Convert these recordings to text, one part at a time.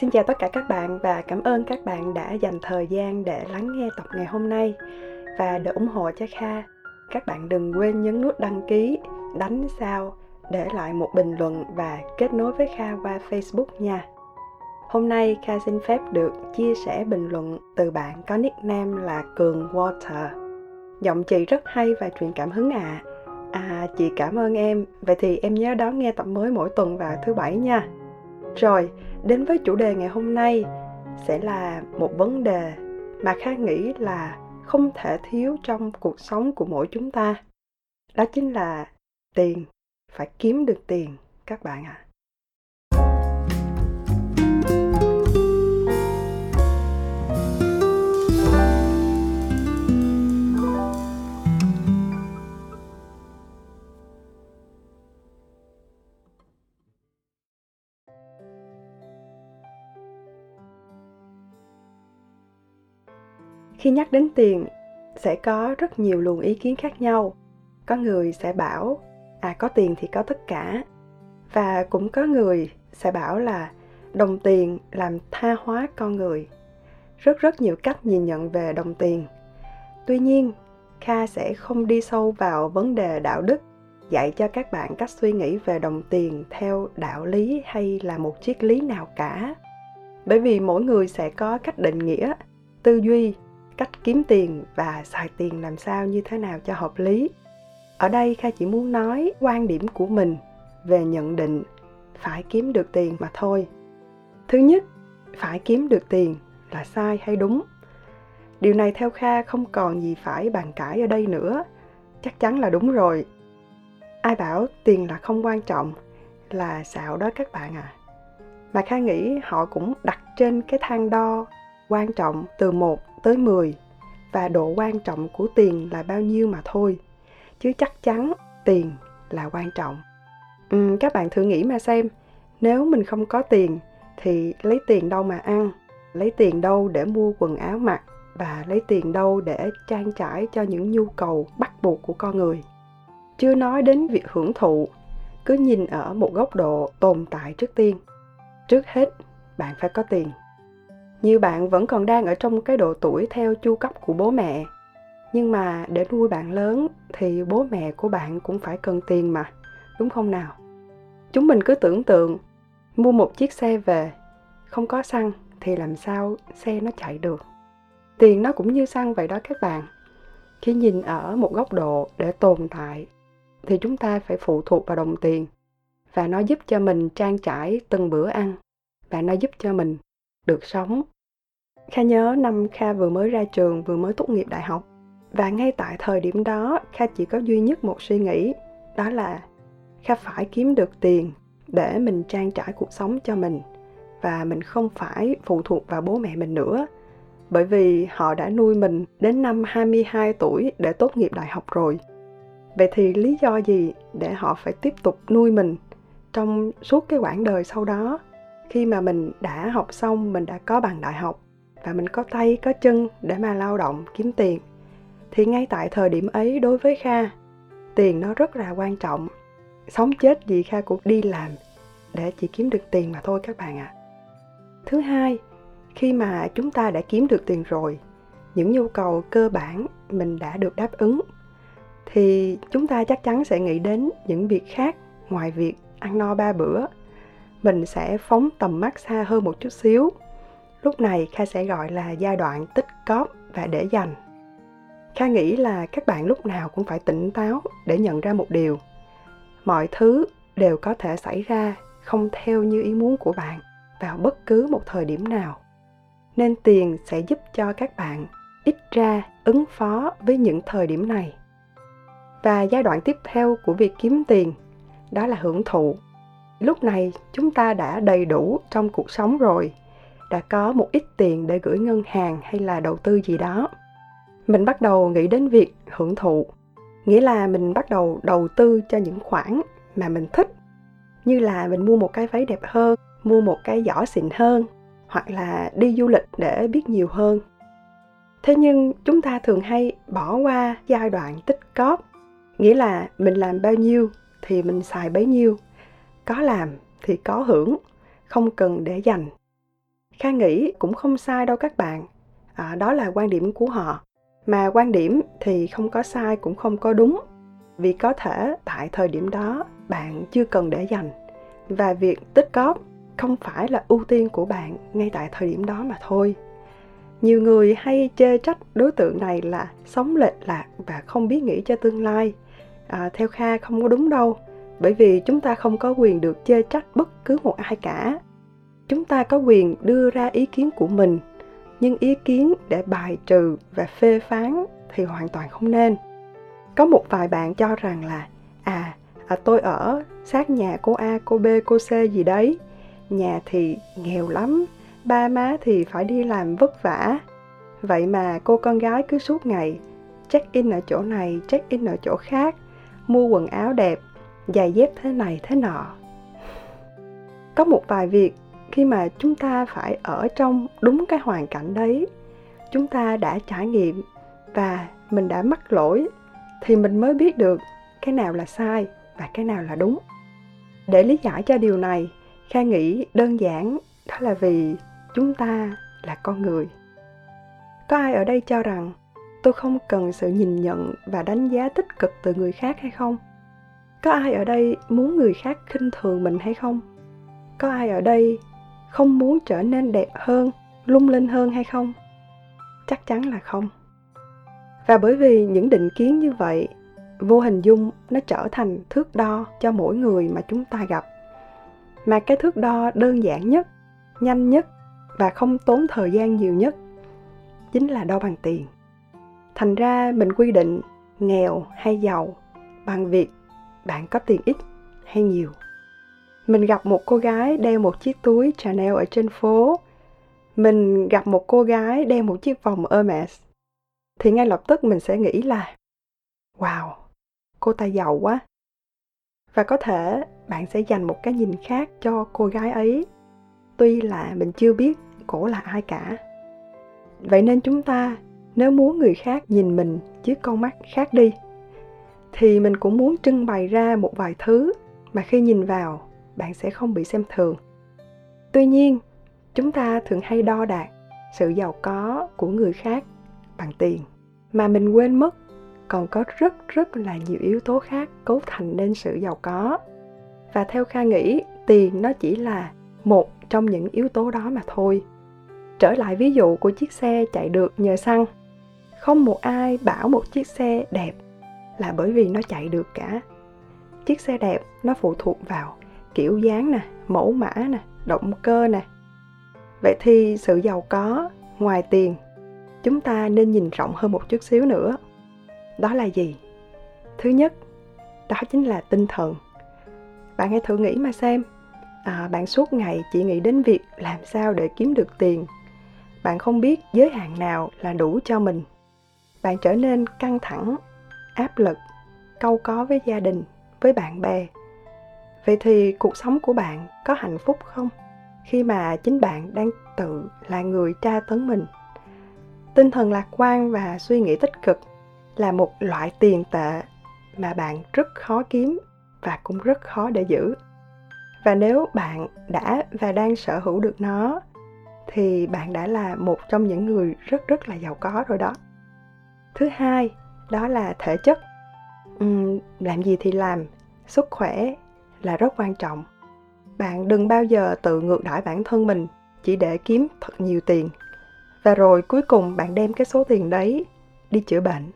Xin chào tất cả các bạn và cảm ơn các bạn đã dành thời gian để lắng nghe tập ngày hôm nay và để ủng hộ cho Kha. Các bạn đừng quên nhấn nút đăng ký, đánh sao, để lại một bình luận và kết nối với Kha qua Facebook nha. Hôm nay Kha xin phép được chia sẻ bình luận từ bạn có nickname là Cường Water. Giọng chị rất hay và truyền cảm hứng ạ. À. à, chị cảm ơn em. Vậy thì em nhớ đón nghe tập mới mỗi tuần vào thứ bảy nha. Rồi, đến với chủ đề ngày hôm nay sẽ là một vấn đề mà Kha nghĩ là không thể thiếu trong cuộc sống của mỗi chúng ta. Đó chính là tiền, phải kiếm được tiền các bạn ạ. À. khi nhắc đến tiền, sẽ có rất nhiều luồng ý kiến khác nhau. Có người sẽ bảo à có tiền thì có tất cả. Và cũng có người sẽ bảo là, đồng tiền làm tha hóa con người. Rất rất nhiều cách nhìn nhận về đồng tiền. Tuy nhiên, kha sẽ không đi sâu vào vấn đề đạo đức, dạy cho các bạn cách suy nghĩ về đồng tiền theo đạo lý hay là một triết lý nào cả. Bởi vì mỗi người sẽ có cách định nghĩa, tư duy cách kiếm tiền và xài tiền làm sao như thế nào cho hợp lý. Ở đây, kha chỉ muốn nói quan điểm của mình về nhận định phải kiếm được tiền mà thôi. Thứ nhất, phải kiếm được tiền là sai hay đúng? Điều này theo kha không còn gì phải bàn cãi ở đây nữa. Chắc chắn là đúng rồi. Ai bảo tiền là không quan trọng là xạo đó các bạn à. Mà kha nghĩ họ cũng đặt trên cái thang đo quan trọng từ 1 tới 10 và độ quan trọng của tiền là bao nhiêu mà thôi. Chứ chắc chắn tiền là quan trọng. Ừ, các bạn thử nghĩ mà xem, nếu mình không có tiền thì lấy tiền đâu mà ăn, lấy tiền đâu để mua quần áo mặc và lấy tiền đâu để trang trải cho những nhu cầu bắt buộc của con người. Chưa nói đến việc hưởng thụ, cứ nhìn ở một góc độ tồn tại trước tiên. Trước hết, bạn phải có tiền như bạn vẫn còn đang ở trong cái độ tuổi theo chu cấp của bố mẹ. Nhưng mà để nuôi bạn lớn thì bố mẹ của bạn cũng phải cần tiền mà, đúng không nào? Chúng mình cứ tưởng tượng, mua một chiếc xe về, không có xăng thì làm sao xe nó chạy được? Tiền nó cũng như xăng vậy đó các bạn. Khi nhìn ở một góc độ để tồn tại thì chúng ta phải phụ thuộc vào đồng tiền. Và nó giúp cho mình trang trải từng bữa ăn. Và nó giúp cho mình được sống Kha nhớ năm Kha vừa mới ra trường, vừa mới tốt nghiệp đại học. Và ngay tại thời điểm đó, Kha chỉ có duy nhất một suy nghĩ, đó là Kha phải kiếm được tiền để mình trang trải cuộc sống cho mình và mình không phải phụ thuộc vào bố mẹ mình nữa. Bởi vì họ đã nuôi mình đến năm 22 tuổi để tốt nghiệp đại học rồi. Vậy thì lý do gì để họ phải tiếp tục nuôi mình trong suốt cái quãng đời sau đó khi mà mình đã học xong, mình đã có bằng đại học và mình có tay, có chân để mà lao động, kiếm tiền. Thì ngay tại thời điểm ấy, đối với kha, tiền nó rất là quan trọng. Sống chết gì kha cũng đi làm để chỉ kiếm được tiền mà thôi các bạn ạ. À. thứ hai, khi mà chúng ta đã kiếm được tiền rồi, những nhu cầu cơ bản mình đã được đáp ứng, thì chúng ta chắc chắn sẽ nghĩ đến những việc khác ngoài việc ăn no ba bữa. Mình sẽ phóng tầm mắt xa hơn một chút xíu. Lúc này Kha sẽ gọi là giai đoạn tích cóp và để dành. Kha nghĩ là các bạn lúc nào cũng phải tỉnh táo để nhận ra một điều. Mọi thứ đều có thể xảy ra không theo như ý muốn của bạn vào bất cứ một thời điểm nào. Nên tiền sẽ giúp cho các bạn ít ra ứng phó với những thời điểm này. Và giai đoạn tiếp theo của việc kiếm tiền, đó là hưởng thụ. Lúc này chúng ta đã đầy đủ trong cuộc sống rồi đã có một ít tiền để gửi ngân hàng hay là đầu tư gì đó. Mình bắt đầu nghĩ đến việc hưởng thụ, nghĩa là mình bắt đầu đầu tư cho những khoản mà mình thích, như là mình mua một cái váy đẹp hơn, mua một cái giỏ xịn hơn, hoặc là đi du lịch để biết nhiều hơn. Thế nhưng chúng ta thường hay bỏ qua giai đoạn tích cóp, nghĩa là mình làm bao nhiêu thì mình xài bấy nhiêu, có làm thì có hưởng, không cần để dành kha nghĩ cũng không sai đâu các bạn. À, đó là quan điểm của họ. Mà quan điểm thì không có sai cũng không có đúng. Vì có thể tại thời điểm đó bạn chưa cần để dành. Và việc tích góp không phải là ưu tiên của bạn ngay tại thời điểm đó mà thôi. Nhiều người hay chê trách đối tượng này là sống lệch lạc và không biết nghĩ cho tương lai. À, theo kha không có đúng đâu. Bởi vì chúng ta không có quyền được chê trách bất cứ một ai cả chúng ta có quyền đưa ra ý kiến của mình nhưng ý kiến để bài trừ và phê phán thì hoàn toàn không nên. Có một vài bạn cho rằng là à, à tôi ở sát nhà cô a cô b cô c gì đấy nhà thì nghèo lắm ba má thì phải đi làm vất vả. Vậy mà cô con gái cứ suốt ngày check in ở chỗ này check in ở chỗ khác mua quần áo đẹp giày dép thế này thế nọ. Có một vài việc khi mà chúng ta phải ở trong đúng cái hoàn cảnh đấy, chúng ta đã trải nghiệm và mình đã mắc lỗi, thì mình mới biết được cái nào là sai và cái nào là đúng. Để lý giải cho điều này, kha nghĩ đơn giản đó là vì chúng ta là con người. Có ai ở đây cho rằng tôi không cần sự nhìn nhận và đánh giá tích cực từ người khác hay không? Có ai ở đây muốn người khác khinh thường mình hay không? Có ai ở đây không muốn trở nên đẹp hơn, lung linh hơn hay không? Chắc chắn là không. Và bởi vì những định kiến như vậy, vô hình dung nó trở thành thước đo cho mỗi người mà chúng ta gặp. Mà cái thước đo đơn giản nhất, nhanh nhất và không tốn thời gian nhiều nhất chính là đo bằng tiền. Thành ra mình quy định, nghèo hay giàu, bằng việc bạn có tiền ít hay nhiều mình gặp một cô gái đeo một chiếc túi chanel ở trên phố. Mình gặp một cô gái đeo một chiếc vòng hermes. Thì ngay lập tức mình sẽ nghĩ là, wow, cô ta giàu quá. Và có thể bạn sẽ dành một cái nhìn khác cho cô gái ấy. Tuy là mình chưa biết cổ là ai cả. Vậy nên chúng ta, nếu muốn người khác nhìn mình chiếc con mắt khác đi, thì mình cũng muốn trưng bày ra một vài thứ mà khi nhìn vào bạn sẽ không bị xem thường. Tuy nhiên, chúng ta thường hay đo đạc sự giàu có của người khác bằng tiền. Mà mình quên mất, còn có rất rất là nhiều yếu tố khác cấu thành nên sự giàu có. Và theo kha nghĩ, tiền nó chỉ là một trong những yếu tố đó mà thôi. Trở lại ví dụ của chiếc xe chạy được nhờ xăng. Không một ai bảo một chiếc xe đẹp là bởi vì nó chạy được cả. Chiếc xe đẹp nó phụ thuộc vào kiểu dáng nè mẫu mã nè động cơ nè. Vậy thì sự giàu có ngoài tiền chúng ta nên nhìn rộng hơn một chút xíu nữa. Đó là gì? Thứ nhất đó chính là tinh thần. Bạn hãy thử nghĩ mà xem. À, bạn suốt ngày chỉ nghĩ đến việc làm sao để kiếm được tiền. Bạn không biết giới hạn nào là đủ cho mình. Bạn trở nên căng thẳng áp lực câu có với gia đình với bạn bè vậy thì cuộc sống của bạn có hạnh phúc không? Khi mà chính bạn đang tự là người tra tấn mình. Tinh thần lạc quan và suy nghĩ tích cực là một loại tiền tệ mà bạn rất khó kiếm và cũng rất khó để giữ. Và nếu bạn đã và đang sở hữu được nó thì bạn đã là một trong những người rất rất là giàu có rồi đó. Thứ hai đó là thể chất. Uhm, làm gì thì làm sức khỏe là rất quan trọng. Bạn đừng bao giờ tự ngược đãi bản thân mình chỉ để kiếm thật nhiều tiền. Và rồi cuối cùng bạn đem cái số tiền đấy đi chữa bệnh.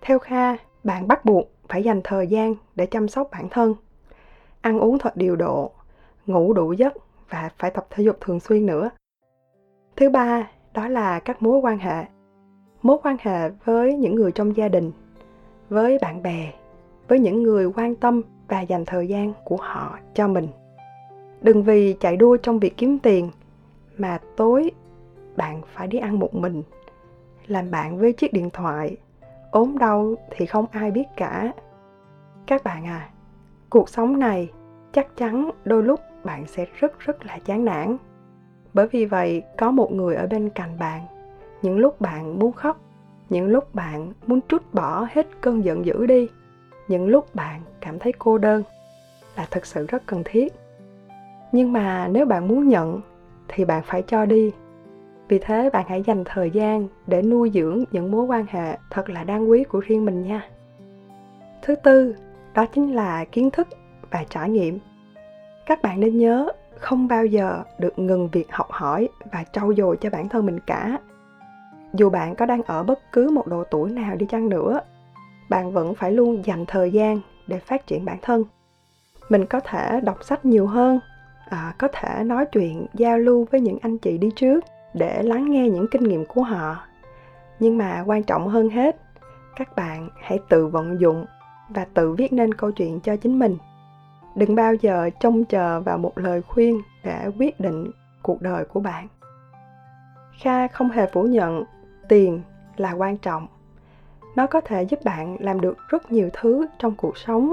Theo kha, bạn bắt buộc phải dành thời gian để chăm sóc bản thân, ăn uống thật điều độ, ngủ đủ giấc và phải tập thể dục thường xuyên nữa. Thứ ba, đó là các mối quan hệ. Mối quan hệ với những người trong gia đình, với bạn bè, với những người quan tâm và dành thời gian của họ cho mình. Đừng vì chạy đua trong việc kiếm tiền mà tối bạn phải đi ăn một mình, làm bạn với chiếc điện thoại, ốm đau thì không ai biết cả. Các bạn à cuộc sống này chắc chắn đôi lúc bạn sẽ rất rất là chán nản. Bởi vì vậy, có một người ở bên cạnh bạn, những lúc bạn muốn khóc, những lúc bạn muốn trút bỏ hết cơn giận dữ đi những lúc bạn cảm thấy cô đơn là thực sự rất cần thiết. Nhưng mà nếu bạn muốn nhận thì bạn phải cho đi. Vì thế bạn hãy dành thời gian để nuôi dưỡng những mối quan hệ thật là đáng quý của riêng mình nha. Thứ tư, đó chính là kiến thức và trải nghiệm. Các bạn nên nhớ không bao giờ được ngừng việc học hỏi và trau dồi cho bản thân mình cả. Dù bạn có đang ở bất cứ một độ tuổi nào đi chăng nữa bạn vẫn phải luôn dành thời gian để phát triển bản thân. Mình có thể đọc sách nhiều hơn à, có thể nói chuyện giao lưu với những anh chị đi trước để lắng nghe những kinh nghiệm của họ. Nhưng mà quan trọng hơn hết các bạn hãy tự vận dụng và tự viết nên câu chuyện cho chính mình. Đừng bao giờ trông chờ vào một lời khuyên để quyết định cuộc đời của bạn. Kha không hề phủ nhận tiền là quan trọng nó có thể giúp bạn làm được rất nhiều thứ trong cuộc sống.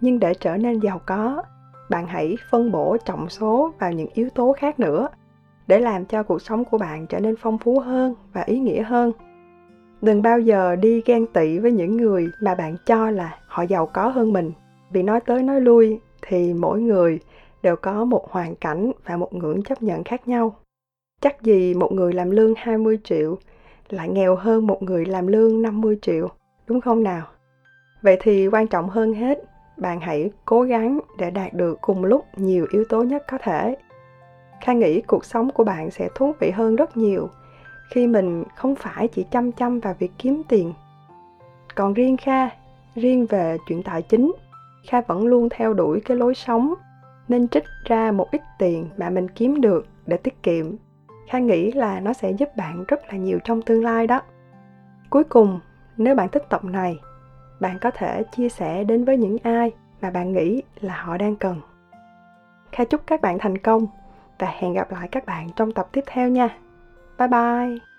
Nhưng để trở nên giàu có, bạn hãy phân bổ trọng số vào những yếu tố khác nữa, để làm cho cuộc sống của bạn trở nên phong phú hơn và ý nghĩa hơn. Đừng bao giờ đi ghen tị với những người mà bạn cho là họ giàu có hơn mình. Vì nói tới nói lui thì mỗi người đều có một hoàn cảnh và một ngưỡng chấp nhận khác nhau. Chắc gì một người làm lương 20 triệu lại nghèo hơn một người làm lương 50 triệu, đúng không nào? Vậy thì quan trọng hơn hết, bạn hãy cố gắng để đạt được cùng lúc nhiều yếu tố nhất có thể. Kha nghĩ cuộc sống của bạn sẽ thú vị hơn rất nhiều khi mình không phải chỉ chăm chăm vào việc kiếm tiền. Còn riêng Kha, riêng về chuyện tài chính, Kha vẫn luôn theo đuổi cái lối sống nên trích ra một ít tiền mà mình kiếm được để tiết kiệm kha nghĩ là nó sẽ giúp bạn rất là nhiều trong tương lai đó. Cuối cùng, nếu bạn thích tập này, bạn có thể chia sẻ đến với những ai mà bạn nghĩ là họ đang cần. Kha chúc các bạn thành công và hẹn gặp lại các bạn trong tập tiếp theo nha. Bye bye.